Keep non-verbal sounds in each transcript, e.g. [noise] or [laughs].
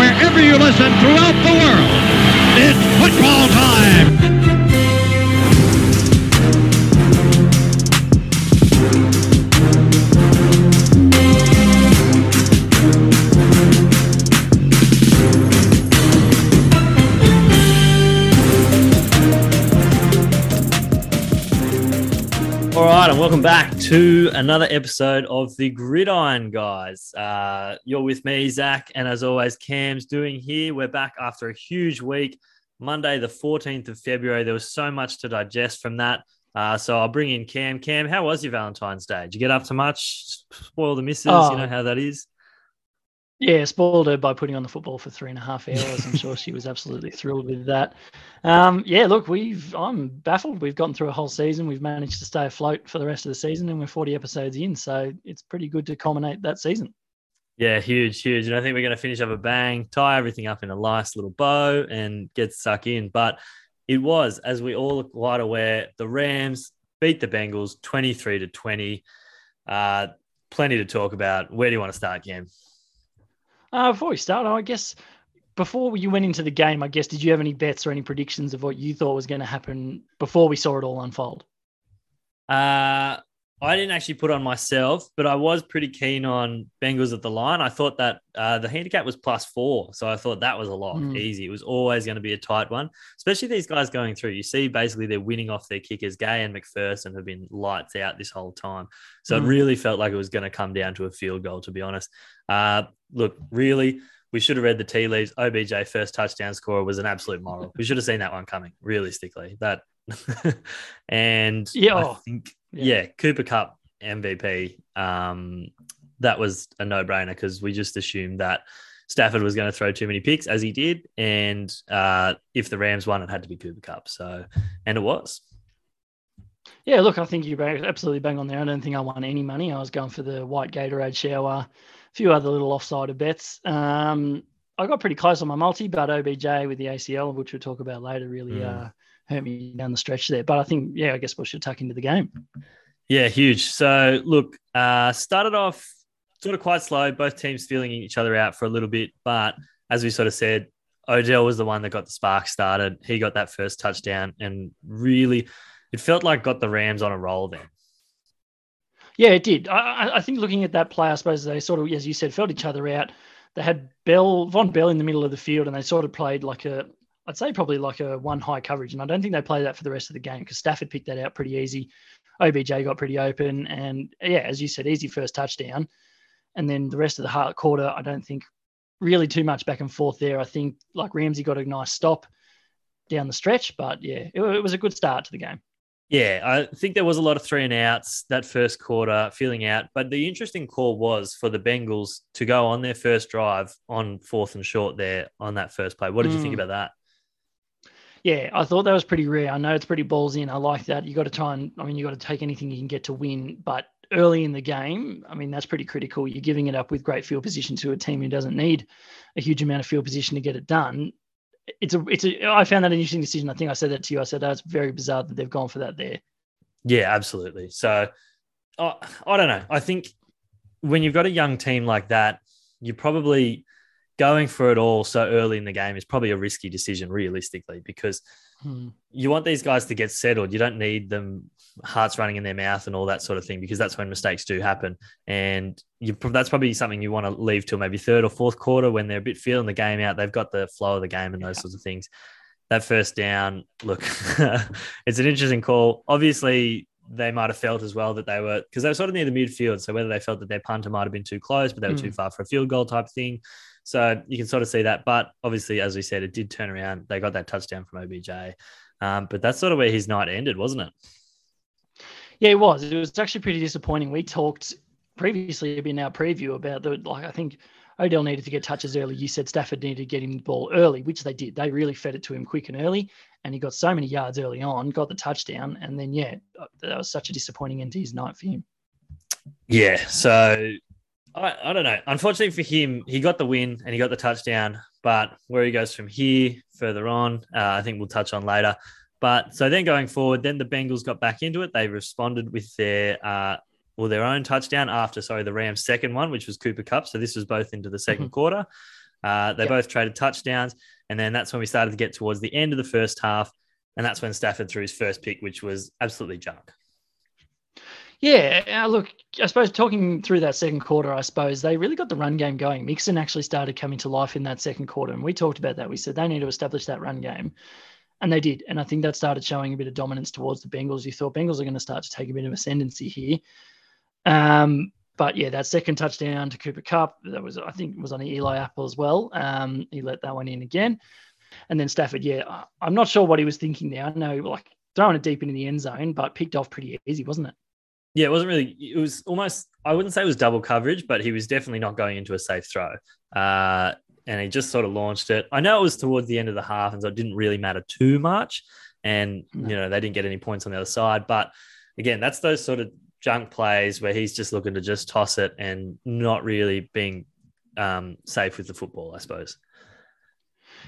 wherever you listen throughout the world. It's football time. Welcome back to another episode of the Gridiron Guys. Uh, you're with me, Zach, and as always, Cam's doing here. We're back after a huge week, Monday, the 14th of February. There was so much to digest from that. Uh, so I'll bring in Cam. Cam, how was your Valentine's Day? Did you get up to much? Spoil the missus? Oh. You know how that is. Yeah, spoiled her by putting on the football for three and a half hours. I'm sure she was [laughs] absolutely thrilled with that. Um, yeah, look, we've I'm baffled. We've gotten through a whole season. We've managed to stay afloat for the rest of the season, and we're 40 episodes in, so it's pretty good to culminate that season. Yeah, huge, huge. And I think we're going to finish up a bang, tie everything up in a nice little bow and get stuck in. But it was, as we all are quite aware, the Rams beat the Bengals 23 to 20. Uh, plenty to talk about. Where do you want to start, Cam? Uh, before we start, I guess before you went into the game, I guess did you have any bets or any predictions of what you thought was going to happen before we saw it all unfold? Uh, I didn't actually put on myself, but I was pretty keen on Bengals at the line. I thought that uh, the handicap was plus four, so I thought that was a lot Mm. easy. It was always going to be a tight one, especially these guys going through. You see, basically they're winning off their kickers. Gay and McPherson have been lights out this whole time, so it Mm. really felt like it was going to come down to a field goal. To be honest, uh, look, really. We should have read the tea leaves. OBJ first touchdown scorer was an absolute moral. We should have seen that one coming. Realistically, that [laughs] and Yeah, I think yeah. yeah, Cooper Kupp MVP. Um, that was a no brainer because we just assumed that Stafford was going to throw too many picks as he did, and uh, if the Rams won, it had to be Cooper Kupp. So, and it was. Yeah, look, I think you absolutely bang on there. I don't think I won any money. I was going for the white Gatorade shower, a few other little offside bets. Um, I got pretty close on my multi, but OBJ with the ACL, which we'll talk about later, really Mm. uh, hurt me down the stretch there. But I think, yeah, I guess we should tuck into the game. Yeah, huge. So look, uh, started off sort of quite slow. Both teams feeling each other out for a little bit, but as we sort of said, Odell was the one that got the spark started. He got that first touchdown, and really, it felt like got the Rams on a roll then. Yeah, it did. I, I- I think looking at that play, I suppose they sort of, as you said, felt each other out. They had Bell, Vonn Bell in the middle of the field, and they sort of played like a, I'd say probably like a one high coverage. And I don't think they play that for the rest of the game because Stafford picked that out pretty easy. OBJ got pretty open, and yeah, as you said, easy first touchdown. And then the rest of the heart quarter, I don't think really too much back and forth there. I think like Ramsey got a nice stop down the stretch, but yeah, it, it was a good start to the game. Yeah, I think there was a lot of three and outs that first quarter, feeling out. But the interesting call was for the Bengals to go on their first drive on fourth and short there on that first play. What did you think Mm. about that? Yeah, I thought that was pretty rare. I know it's pretty ballsy, and I like that. You got to try and, I mean, you got to take anything you can get to win. But early in the game, I mean, that's pretty critical. You're giving it up with great field position to a team who doesn't need a huge amount of field position to get it done. It's a, it's a. I found that an interesting decision. I think I said that to you. I said that's very bizarre that they've gone for that there. Yeah, absolutely. So I I don't know. I think when you've got a young team like that, you're probably going for it all so early in the game is probably a risky decision, realistically, because Hmm. you want these guys to get settled. You don't need them hearts running in their mouth and all that sort of thing because that's when mistakes do happen. And you, that's probably something you want to leave till maybe third or fourth quarter when they're a bit feeling the game out. They've got the flow of the game and those sorts of things. That first down, look, [laughs] it's an interesting call. Obviously, they might have felt as well that they were because they were sort of near the midfield. So whether they felt that their punter might have been too close, but they were too Mm. far for a field goal type thing. So you can sort of see that. But obviously, as we said, it did turn around. They got that touchdown from OBJ. Um, but that's sort of where his night ended, wasn't it? Yeah, it was. It was actually pretty disappointing. We talked previously in our preview about the like. I think Odell needed to get touches early. You said Stafford needed to get him the ball early, which they did. They really fed it to him quick and early, and he got so many yards early on, got the touchdown, and then yeah, that was such a disappointing end to his night for him. Yeah. So I, I don't know. Unfortunately for him, he got the win and he got the touchdown. But where he goes from here, further on, uh, I think we'll touch on later. But so then going forward, then the Bengals got back into it. They responded with their uh, well their own touchdown after sorry the Rams' second one, which was Cooper Kupp. So this was both into the 2nd quarter. Uh, they Yep. both traded touchdowns, and then that's when we started to get towards the end of the first half, and that's when Stafford threw his first pick, which was absolutely junk. Yeah, uh, look, I suppose talking through that second quarter, I suppose they really got the run game going. Mixon actually started coming to life in that second quarter, and we talked about that. We said they need to establish that run game, and they did. And I think that started showing a bit of dominance towards the Bengals. You thought Bengals are going to start to take a bit of ascendancy here. Um, but yeah, that second touchdown to Cooper Kupp, that was I think was on the Eli Apple as well. Um, he let that one in again, and then Stafford. Yeah, I'm not sure what he was thinking there. I know he was like throwing it deep into the end zone, but picked off pretty easy, wasn't it? Yeah, it wasn't really. It was almost. I wouldn't say it was double coverage, but he was definitely not going into a safe throw. Uh, and he just sort of launched it. I know it was towards the end of the half, and so it didn't really matter too much. And you know they didn't get any points on the other side. But again, that's those sort of junk plays where he's just looking to just toss it and not really being um, safe with the football. I suppose.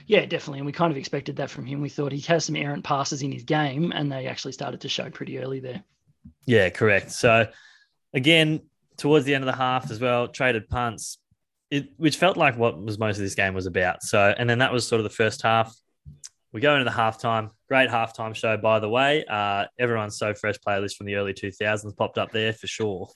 Yeah, definitely. And we kind of expected that from him. We thought he has some errant passes in his game, and they actually started to show pretty early there. Yeah, correct. So again, towards the end of the half as well, traded punts, it, which felt like what was most of this game was about. So, and then that was sort of the first half. We go into the halftime. Great halftime show, by the way. Uh, everyone's so fresh playlist from the early 2000s popped up there for sure.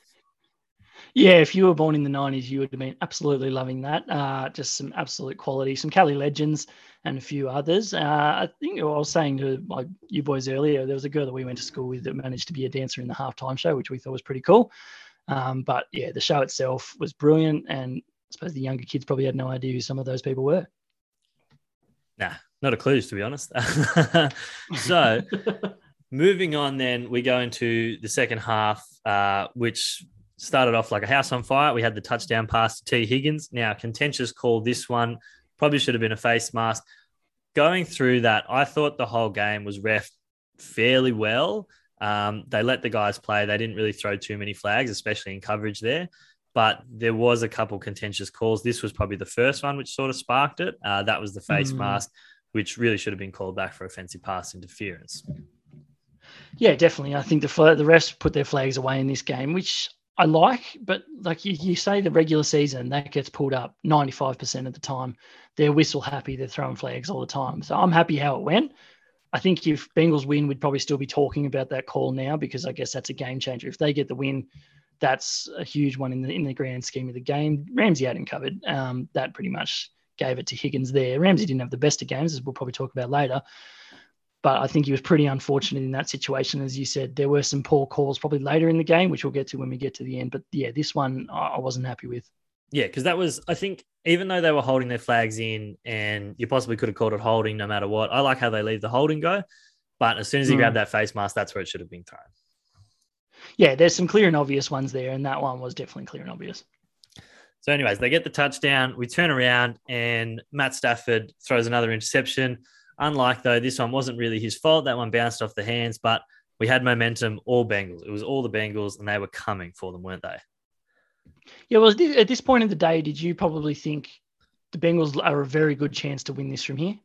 Yeah, if you were born in the 90s, you would have been absolutely loving that. Uh, just some absolute quality, some Cali legends and a few others. Uh, I think I was saying to like you boys earlier, there was a girl that we went to school with that managed to be a dancer in the halftime show, which we thought was pretty cool. Um, but yeah, the show itself was brilliant. And I suppose the younger kids probably had no idea who some of those people were. Nah, not a clue, to be honest. [laughs] so, [laughs] moving on, then we go into the second half, uh, which started off like a house on fire. We had the touchdown pass to T. Higgins. Now, contentious call this one probably should have been a face mask. Going through that, I thought the whole game was ref fairly well. Um, they let the guys play. They didn't really throw too many flags, especially in coverage there. But there was a couple contentious calls. This was probably the first one which sort of sparked it. Uh, that was the face Mm. mask, which really should have been called back for offensive pass interference. Yeah, definitely. I think the the refs put their flags away in this game, which I like. But like you, you say, the regular season that gets pulled up ninety five percent of the time. They're whistle happy. They're throwing flags all the time. So I'm happy how it went. I think if Bengals win, we'd probably still be talking about that call now because I guess that's a game changer. If they get the win, that's a huge one in the in the grand scheme of the game. Ramsey hadn't covered. Um, that pretty much gave it to Higgins there. Ramsey didn't have the best of games, as we'll probably talk about later. But I think he was pretty unfortunate in that situation. As you said, there were some poor calls probably later in the game, which we'll get to when we get to the end. But yeah, this one I wasn't happy with. Yeah, because that was, I think, even though they were holding their flags in and you possibly could have called it holding no matter what, I like how they leave the holding go. But as soon as he Mm. grabbed that face mask, that's where it should have been thrown. Yeah, there's some clear and obvious ones there, and that one was definitely clear and obvious. So, anyways, they get the touchdown. We turn around and Matt Stafford throws another interception. Unlike though, this one wasn't really his fault. That one bounced off the hands, but we had momentum. All Bengals. It was all the Bengals, and they were coming for them, weren't they? Yeah, well, at this point in the day, did you probably think the Bengals are a very good chance to win this from here?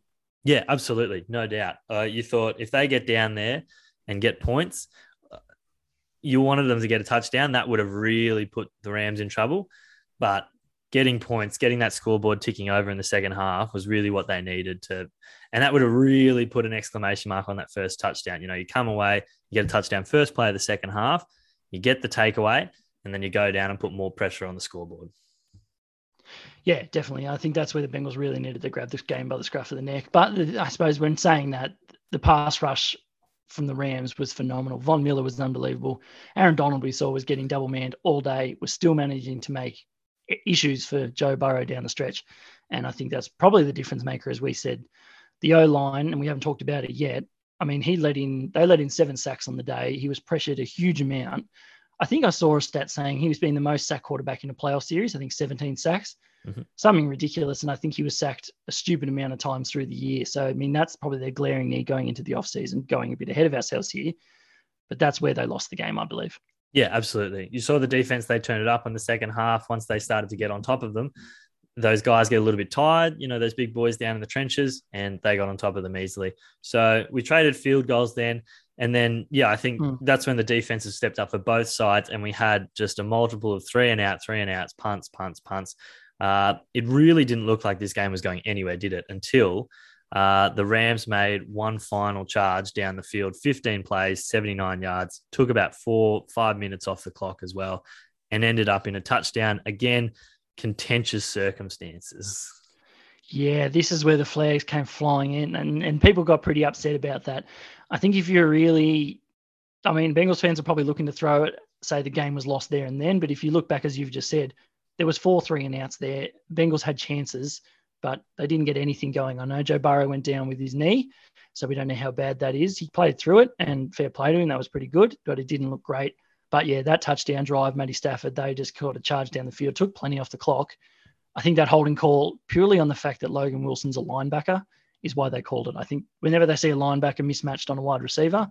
Yeah, absolutely, no doubt. Uh, you thought if they get down there and get points, uh, you wanted them to get a touchdown. That would have really put the Rams in trouble. But getting points, getting that scoreboard ticking over in the second half was really what they needed to, and that would have really put an exclamation mark on that first touchdown. You know, you come away, you get a touchdown first play of the second half, you get the takeaway, and then you go down and put more pressure on the scoreboard. Yeah, definitely. I think that's where the Bengals really needed to grab this game by the scruff of the neck. But I suppose when saying that, the pass rush from the Rams was phenomenal. Von Miller was unbelievable. Aaron Donald, we saw, was getting double manned all day, was still managing to make issues for Joe Burrow down the stretch. And I think that's probably the difference maker, as we said. The O line, and we haven't talked about it yet. I mean, he let in, they let in seven sacks on the day. He was pressured a huge amount. I think I saw a stat saying he was being the most sacked quarterback in a playoff series. I think 17 sacks mm-hmm. something ridiculous. And I think he was sacked a stupid amount of times through the year. So, I mean, that's probably their glaring need going into the offseason, going a bit ahead of ourselves here. But that's where they lost the game, I believe. Yeah, absolutely. You saw the defense, they turned it up in the second half once they started to get on top of them. Those guys get a little bit tired, you know, those big boys down in the trenches, and they got on top of them easily. So we traded field goals then. And then, yeah, I think Hmm. that's when the defenses stepped up for both sides, and we had just a multiple of three and out, three and outs, punts, punts, punts. Uh, it really didn't look like this game was going anywhere, did it? Until uh, the Rams made one final charge down the field, 15 plays, 79 yards, took about four, five minutes off the clock as well, and ended up in a touchdown. Again, contentious circumstances. Yeah, this is where the flags came flying in, and, and people got pretty upset about that. I think if you're really, I mean, Bengals fans are probably looking to throw it, say the game was lost there and then. But if you look back, as you've just said, there was four three and outs there. Bengals had chances, but they didn't get anything going. I know Joe Burrow went down with his knee, so we don't know how bad that is. He played through it, and fair play to him. That was pretty good, but it didn't look great. But yeah, that touchdown drive, Matty Stafford, they just caught a charge down the field, took plenty off the clock. I think that holding call, purely on the fact that Logan Wilson's a linebacker, is why they called it. I think whenever they see a linebacker mismatched on a wide receiver,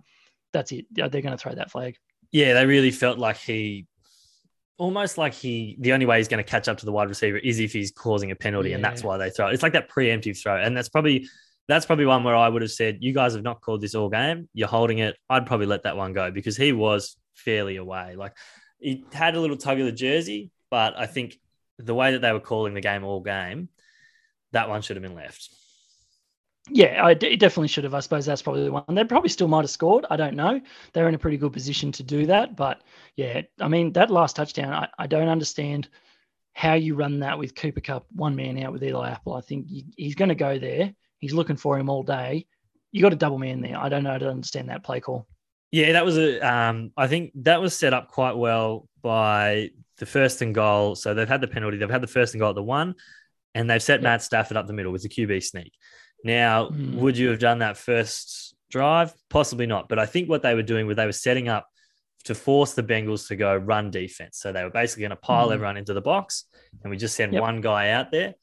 that's it. They're going to throw that flag. Yeah, they really felt like he, almost like he, the only way he's going to catch up to the wide receiver is if he's causing a penalty, yeah. and that's why they throw it. It's like that preemptive throw, and that's probably that's probably one where I would have said, "You guys have not called this all game. You're holding it." I'd probably let that one go because he was fairly away. Like he had a little tug of the jersey, but I think the way that they were calling the game all game, that one should have been left. Yeah, I d- definitely should have. I suppose that's probably the one. They probably still might have scored. I don't know. They're in a pretty good position to do that. But yeah, I mean, that last touchdown, I, I don't understand how you run that with Cooper Kupp one man out with Eli Apple. I think you, he's going to go there. He's looking for him all day. You got a double man there. I don't know. I don't understand that play call. Yeah, that was a. Um, I think that was set up quite well by the first and goal. So they've had the penalty. They've had the first and goal at the one, and they've set Matt Stafford up the middle with the QB sneak. Now, mm. would you have done that first drive? Possibly not. But I think what they were doing was they were setting up to force the Bengals to go run defense. So they were basically going to pile mm. everyone into the box, and we just send yep. one guy out there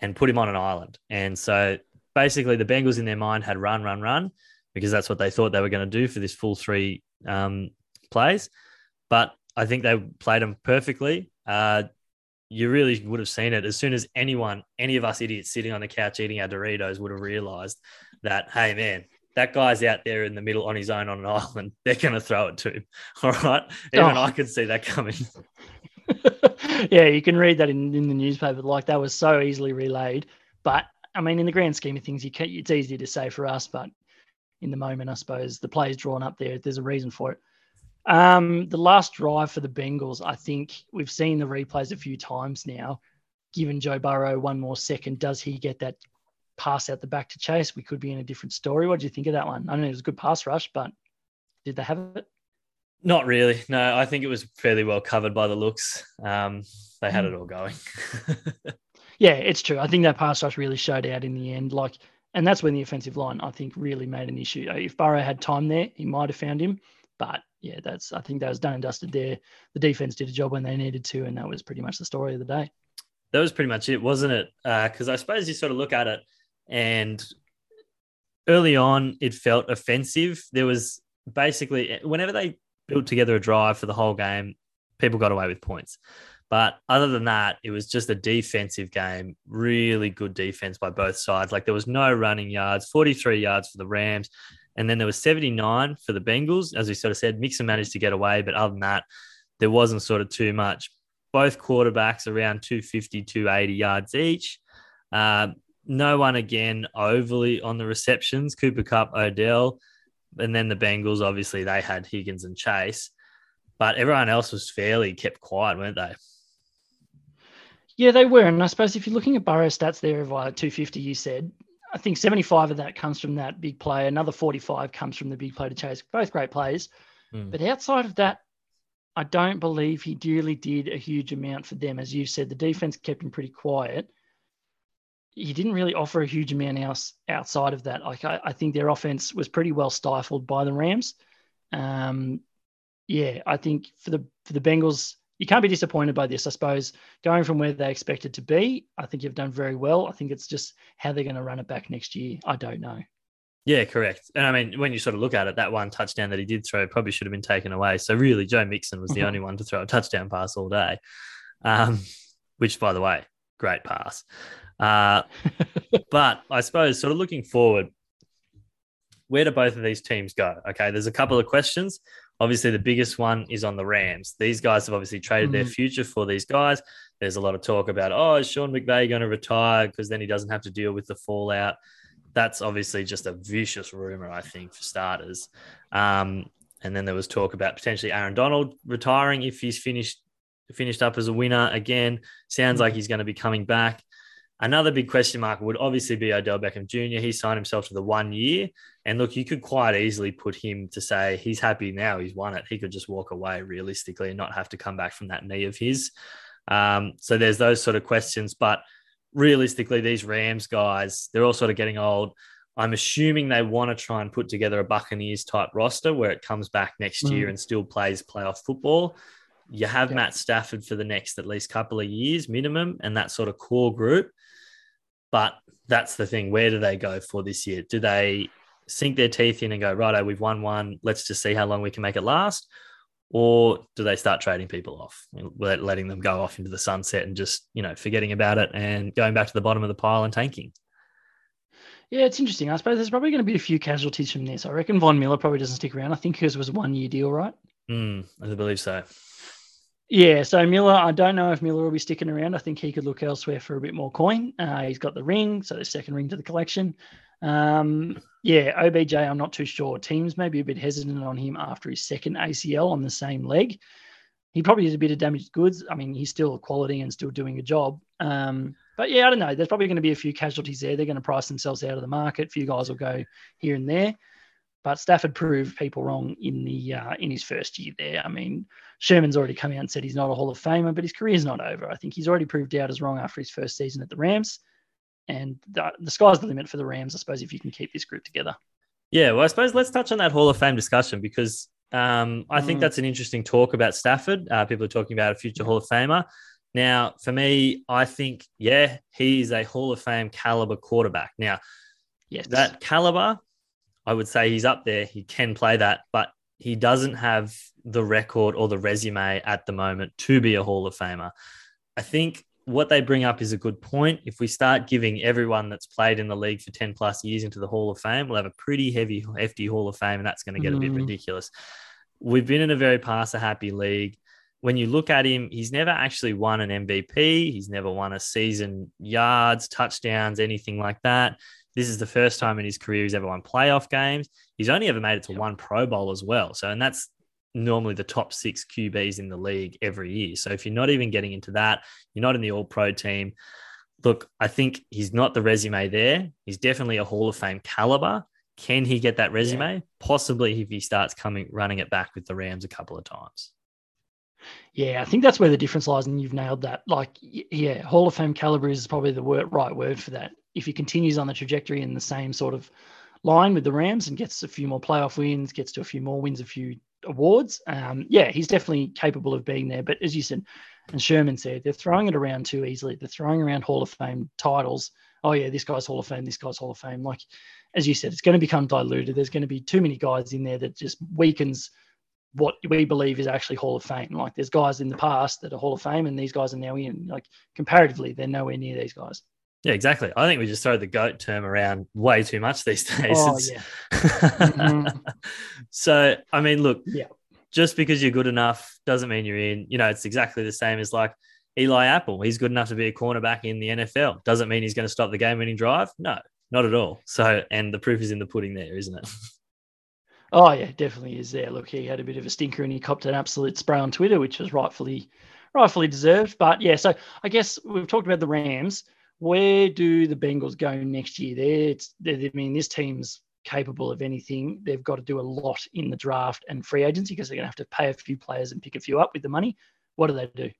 and put him on an island. And so basically, the Bengals in their mind had run, run, run, because that's what they thought they were going to do for this full three um, plays. But I think they played them perfectly. Uh, you really would have seen it as soon as anyone, any of us idiots sitting on the couch eating our Doritos would have realized that, hey, man, that guy's out there in the middle on his own on an [laughs] island. They're going to throw it to him. [laughs] All right. Even oh. I could see that coming. [laughs] yeah, you can read that in, in the newspaper. Like that was so easily relayed. But I mean, in the grand scheme of things, you can, it's easy to say for us, but in the moment, I suppose the play's drawn up there. There's a reason for it. Um, the last drive for the Bengals, I think we've seen the replays a few times now. Given Joe Burrow one more second, does he get that pass out the back to Chase? We could be in a different story. What do you think of that one? I know it was a good pass rush, but did they have it? Not really. No, I think it was fairly well covered by the looks. Um, they had it all going. [laughs] yeah, it's true. I think that pass rush really showed out in the end. Like, and that's when the offensive line, I think, really made an issue. If Burrow had time there, he might have found him. But yeah, that's I think that was done and dusted there. The defense did a job when they needed to, and that was pretty much the story of the day. That was pretty much it, wasn't it? Because uh, I suppose you sort of look at it, and early on it felt offensive. There was basically whenever they built together a drive for the whole game, people got away with points. But other than that, it was just a defensive game. Really good defense by both sides. Like there was no running yards, 43 yards for the Rams, and then there was 79 for the Bengals. As we sort of said, Mixon managed to get away, but other than that, there wasn't sort of too much. Both quarterbacks around 250, 280 yards each. Uh, no one again overly on the receptions. Cooper Kupp, Odell, and then the Bengals. Obviously, they had Higgins and Chase, but everyone else was fairly kept quiet, weren't they? Yeah, they were. And I suppose if you're looking at Burrow stats there of like 250, you said I think 75 of that comes from that big play. Another 45 comes from the big play to chase. Both great plays. Mm. But outside of that, I don't believe he really did a huge amount for them. As you said, the defense kept him pretty quiet. He didn't really offer a huge amount else outside of that. Like I, I think their offense was pretty well stifled by the Rams. Um, yeah, I think for the for the Bengals, you can't be disappointed by this. I suppose going from where they expected to be, I think you've done very well. I think it's just how they're going to run it back next year. I don't know. Yeah, correct. And I mean, when you sort of look at it, that one touchdown that he did throw probably should have been taken away. So really, Joe Mixon was the only one to throw a touchdown pass all day. Um, which, by the way, great pass. Uh, [laughs] but I suppose, sort of looking forward, where do both of these teams go? Okay, there's a couple of questions. Obviously, the biggest one is on the Rams. These guys have obviously traded mm-hmm. their future for these guys. There's a lot of talk about, oh, is Sean McVay going to retire because then he doesn't have to deal with the fallout? That's obviously just a vicious rumor, I think, for starters. Um, and then there was talk about potentially Aaron Donald retiring if he's finished finished up as a winner again. Sounds like he's going to be coming back. Another big question mark would obviously be Odell Beckham Jr. He signed himself to the one year. And look, you could quite easily put him to say he's happy now, he's won it. He could just walk away realistically and not have to come back from that knee of his. Um, so there's those sort of questions. But realistically, these Rams guys, they're all sort of getting old. I'm assuming they want to try and put together a Buccaneers type roster where it comes back next mm. year and still plays playoff football. You have yeah. Matt Stafford for the next at least couple of years minimum, and that sort of core group. But that's the thing. Where do they go for this year? Do they sink their teeth in and go, righto, we've won one. Let's just see how long we can make it last? Or do they start trading people off, letting them go off into the sunset and just, you know, forgetting about it and going back to the bottom of the pile and tanking? Yeah, it's interesting. I suppose there's probably going to be a few casualties from this. I reckon Von Miller probably doesn't stick around. I think his was a one year deal, right? Mm, I believe so. Yeah, so Miller, I don't know if Miller will be sticking around. I think he could look elsewhere for a bit more coin. Uh, he's got the ring, so the second ring to the collection. Um, yeah, OBJ, I'm not too sure. Teams may be a bit hesitant on him after his second ACL on the same leg. He probably has a bit of damaged goods. I mean, he's still quality and still doing a job. Um, but yeah, I don't know. There's probably going to be a few casualties there. They're going to price themselves out of the market. A few guys will go here and there. But Stafford proved people wrong in the uh, in his first year there. I mean, Sherman's already come out and said he's not a Hall of Famer, but his career's not over. I think he's already proved out as wrong after his first season at the Rams. And the, the sky's the limit for the Rams, I suppose, if you can keep this group together. Yeah, well, I suppose let's touch on that Hall of Fame discussion because um, I mm. think that's an interesting talk about Stafford. Uh, people are talking about a future Hall of Famer. Now, for me, I think, yeah, he is a Hall of Fame caliber quarterback. Now, yes. that caliber, I would say he's up there. He can play that, but he doesn't have the record or the resume at the moment to be a Hall of Famer. I think what they bring up is a good point. If we start giving everyone that's played in the league for 10 plus years into the Hall of Fame, we'll have a pretty heavy, hefty Hall of Fame, and that's going to get mm. a bit mm. ridiculous. We've been in a very passer happy league. When you look at him, he's never actually won an MVP. He's never won a season yards, touchdowns, anything like that. This is the first time in his career he's ever won playoff games. He's only ever made it to one Pro Bowl as well. So, and that's normally the top six QBs in the league every year. So if you're not even getting into that, you're not in the all pro team. Look, I think he's not the resume there. He's definitely a Hall of Fame caliber. Can he get that resume? Yeah. Possibly if he starts coming running it back with the Rams a couple of times. Yeah, I think that's where the difference lies, and you've nailed that. Like, yeah, Hall of Fame caliber is probably the word, right word for that. If he continues on the trajectory in the same sort of line with the Rams and gets a few more playoff wins, gets to a few more wins, a few awards. Um, yeah, he's definitely capable of being there. But as you said, and Sherman said, they're throwing it around too easily. They're throwing around Hall of Fame titles. Oh yeah, this guy's Hall of Fame. This guy's Hall of Fame. Like as you said, it's going to become diluted. There's going to be too many guys in there that just weakens what we believe is actually Hall of Fame. Like there's guys in the past that are Hall of Fame, and these guys are now in. Like comparatively, they're nowhere near these guys. Yeah, exactly. I think we just throw the goat term around way too much these [laughs] days. Oh, yeah. mm-hmm. [laughs] So, I mean, look, yeah. just because you're good enough doesn't mean you're in. You know, it's exactly the same as like Eli Apple. He's good enough to be a cornerback in the NFL. Doesn't mean he's going to stop the game winning drive. No, not at all. So, and the proof is in the pudding there, isn't it? [laughs] Oh, yeah, definitely is there. Look, he had a bit of a stinker and he copped an absolute spray on Twitter, which was rightfully rightfully deserved. But yeah, so I guess we've talked about the Rams where do the Bengals go next year? They're, they're, I mean, this team's capable of anything. They've got to do a lot in the draft and free agency because they're going to have to pay a few players and pick a few up with the money. What do they do?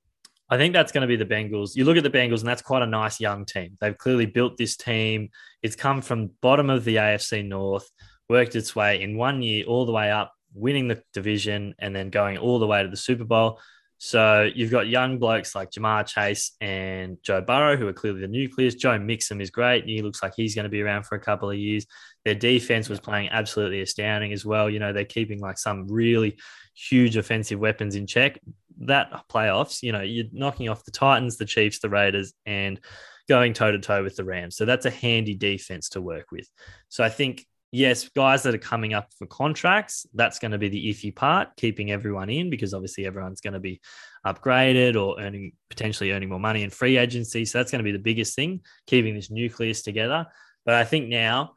I think that's going to be the Bengals. You look at the Bengals, and that's quite a nice young team. They've clearly built this team. It's come from bottom of the AFC North, worked its way in one year all the way up, winning the division, and then going all the way to the Super Bowl. So you've got young blokes like Ja'Marr Chase and Joe Burrow, who are clearly the nucleus. Joe Mixon is great. He looks like he's going to be around for a couple of years. Their defense was playing absolutely astounding as well. You know, they're keeping like some really huge offensive weapons in check. That playoffs, you know, you're knocking off the Titans, the Chiefs, the Raiders, and going toe to toe with the Rams. So that's a handy defense to work with. So I think yes, guys that are coming up for contracts, that's going to be the iffy part, keeping everyone in because obviously everyone's going to be upgraded or earning potentially earning more money in free agency. So that's going to be the biggest thing, keeping this nucleus together. But I think now,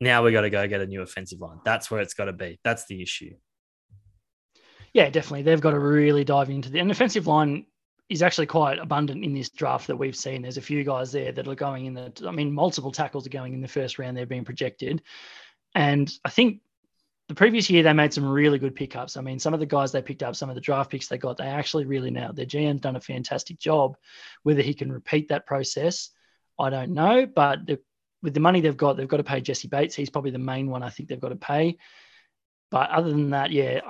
now we got to go get a new offensive line. That's where it's got to be. That's the issue. Yeah, definitely. They've got to really dive into the and offensive line is actually quite abundant in this draft that we've seen. There's a few guys there that are going in the, I mean, multiple tackles are going in the first round. They're being projected. And I think the previous year they made some really good pickups. I mean, some of the guys they picked up, some of the draft picks they got, they actually really nailed. Their GM's done a fantastic job. Whether he can repeat that process, I don't know. But the, with the money they've got, they've got to pay Jessie Bates. He's probably the main one I think they've got to pay. But other than that, yeah,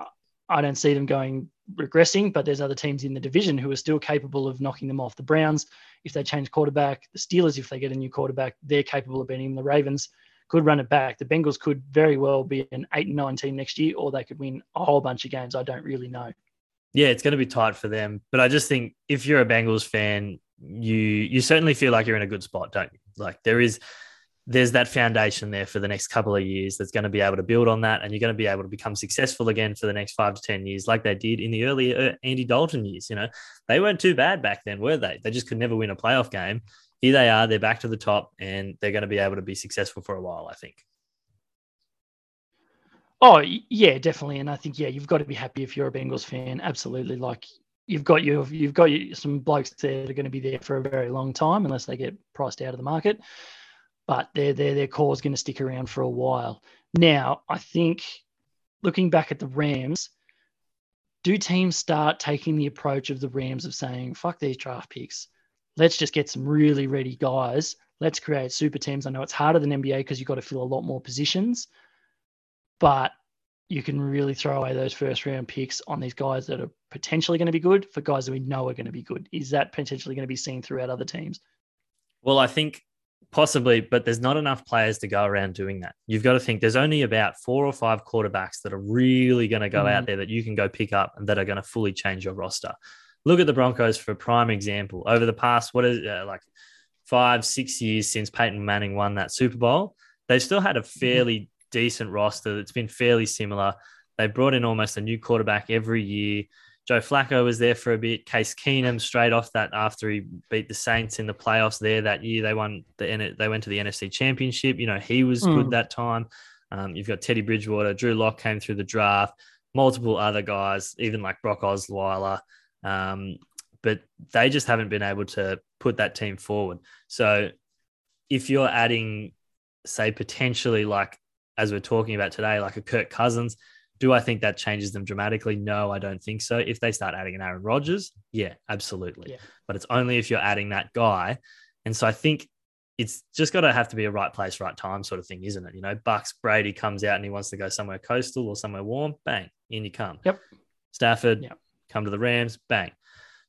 I don't see them going regressing, but there's other teams in the division who are still capable of knocking them off. The Browns, if they change quarterback, the Steelers, if they get a new quarterback, they're capable of beating them. The Ravens could run it back. The Bengals could very well be an eight and nine team next year, or they could win a whole bunch of games. I don't really know. Yeah, it's going to be tight for them, but I just think if you're a Bengals fan, you you certainly feel like you're in a good spot, don't you? Like there is there's that foundation there for the next couple of years that's going to be able to build on that and you're going to be able to become successful again for the next five to 10 years, like they did in the early uh, Andy Dalton years. You know, they weren't too bad back then, were they? They just could never win a playoff game. Here they are, they're back to the top and they're going to be able to be successful for a while, I think. Oh, yeah, definitely. And I think, yeah, you've got to be happy if you're a Bengals fan. Absolutely. Like, you've got your, you've got some blokes there that are going to be there for a very long time unless they get priced out of the market but their their their core is going to stick around for a while. Now, I think looking back at the Rams, do teams start taking the approach of the Rams of saying, "Fuck these draft picks, let's just get some really ready guys. Let's create super teams." I know it's harder than NBA because you've got to fill a lot more positions, but you can really throw away those first round picks on these guys that are potentially going to be good for guys that we know are going to be good. Is that potentially going to be seen throughout other teams? Well, I think Possibly, but there's not enough players to go around doing that. You've got to think there's only about four or five quarterbacks that are really going to go mm. out there that you can go pick up and that are going to fully change your roster. Look at the Broncos for a prime example. Over the past, what is uh, like five, six years since Peyton Manning won that Super Bowl, they've still had a mm-hmm. fairly mm. decent roster that's been fairly similar. They brought in almost a new quarterback every year. Joe Flacco was there for a bit. Case Keenum straight off that after he beat the Saints in the playoffs there that year. They won the they went to the NFC Championship. You know he was mm. good that time. Um, you've got Teddy Bridgewater, Drew Lock came through the draft, multiple other guys, even like Brock Osweiler. Um, but they just haven't been able to put that team forward. So if you're adding, say, potentially like as we're talking about today, like a Kirk Cousins, do I think that changes them dramatically? No, I don't think so. If they start adding an Aaron Rodgers, yeah, absolutely. Yeah. But it's only if you're adding that guy. And so I think it's just got to have to be a right place, right time sort of thing, isn't it? You know, Bucs Brady comes out and he wants to go somewhere coastal or somewhere warm, bang, in you come. Yep. Stafford, yep. come to the Rams, bang.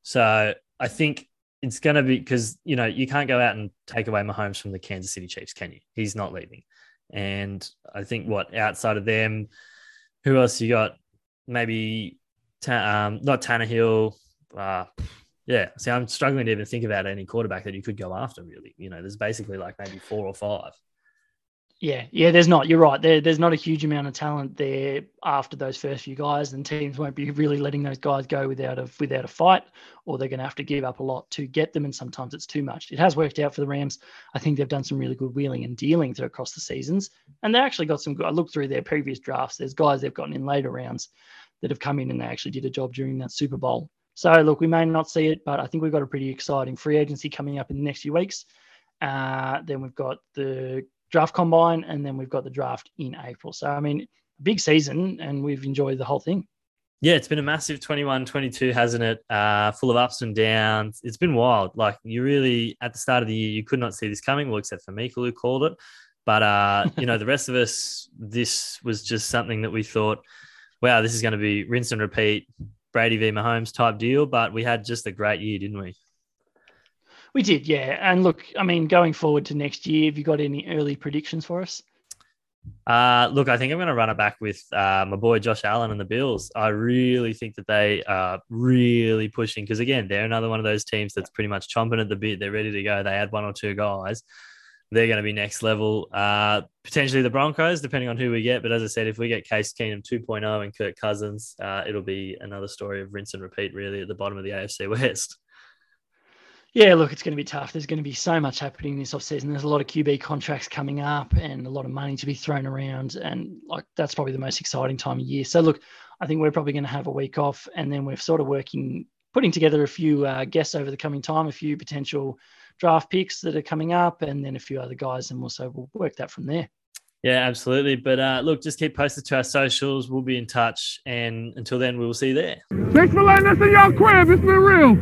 So I think it's going to be because, you know, you can't go out and take away Mahomes from the Kansas City Chiefs, can you? He's not leaving. And I think what outside of them, who else you got? Maybe um, not Tannehill. Uh, yeah. See, I'm struggling to even think about any quarterback that you could go after. Really, you know, there's basically like maybe four or five. Yeah, yeah, there's not. You're right. There, there's not a huge amount of talent there after those first few guys, and teams won't be really letting those guys go without a without a fight, or they're going to have to give up a lot to get them, and sometimes it's too much. It has worked out for the Rams. I think they've done some really good wheeling and dealing across the seasons, and they actually got some. good I looked through their previous drafts. There's guys they've gotten in later rounds that have come in and they actually did a job during that Super Bowl. So look, we may not see it, but I think we've got a pretty exciting free agency coming up in the next few weeks. Uh, then we've got the draft combine, and then we've got the draft in April. So, I mean, big season, and we've enjoyed the whole thing. Yeah, it's been a massive 21 22, hasn't it? Uh, full of ups and downs. It's been wild. Like, you really, at the start of the year, you could not see this coming, well, except for Meikle, who called it. But, uh, [laughs] you know, the rest of us, this was just something that we thought, wow, this is going to be rinse and repeat, Brady v. Mahomes type deal. But we had just a great year, didn't we? We did, yeah. And look, I mean, going forward to next year, have you got any early predictions for us? Uh, look, I think I'm going to run it back with uh, my boy Josh Allen and the Bills. I really think that they are really pushing because, again, they're another one of those teams that's pretty much chomping at the bit. They're ready to go. They had one or two guys. they're going to be next level. Uh, potentially the Broncos, depending on who we get. But as I said, if we get Case Keenum 2.0 and Kirk Cousins, uh, it'll be another story of rinse and repeat, really, at the bottom of the AFC West. Yeah, look, it's going to be tough. There's going to be so much happening this offseason. There's a lot of QB contracts coming up and a lot of money to be thrown around. And like that's probably the most exciting time of year. So look, I think we're probably going to have a week off and then we're sort of working, putting together a few uh, guests over the coming time, a few potential draft picks that are coming up, and then a few other guys, and we'll so we'll work that from there. Yeah, absolutely. But uh, look, just keep posted to our socials. We'll be in touch. And until then, we will see you there. Thanks for letting us in your crib. It's been real.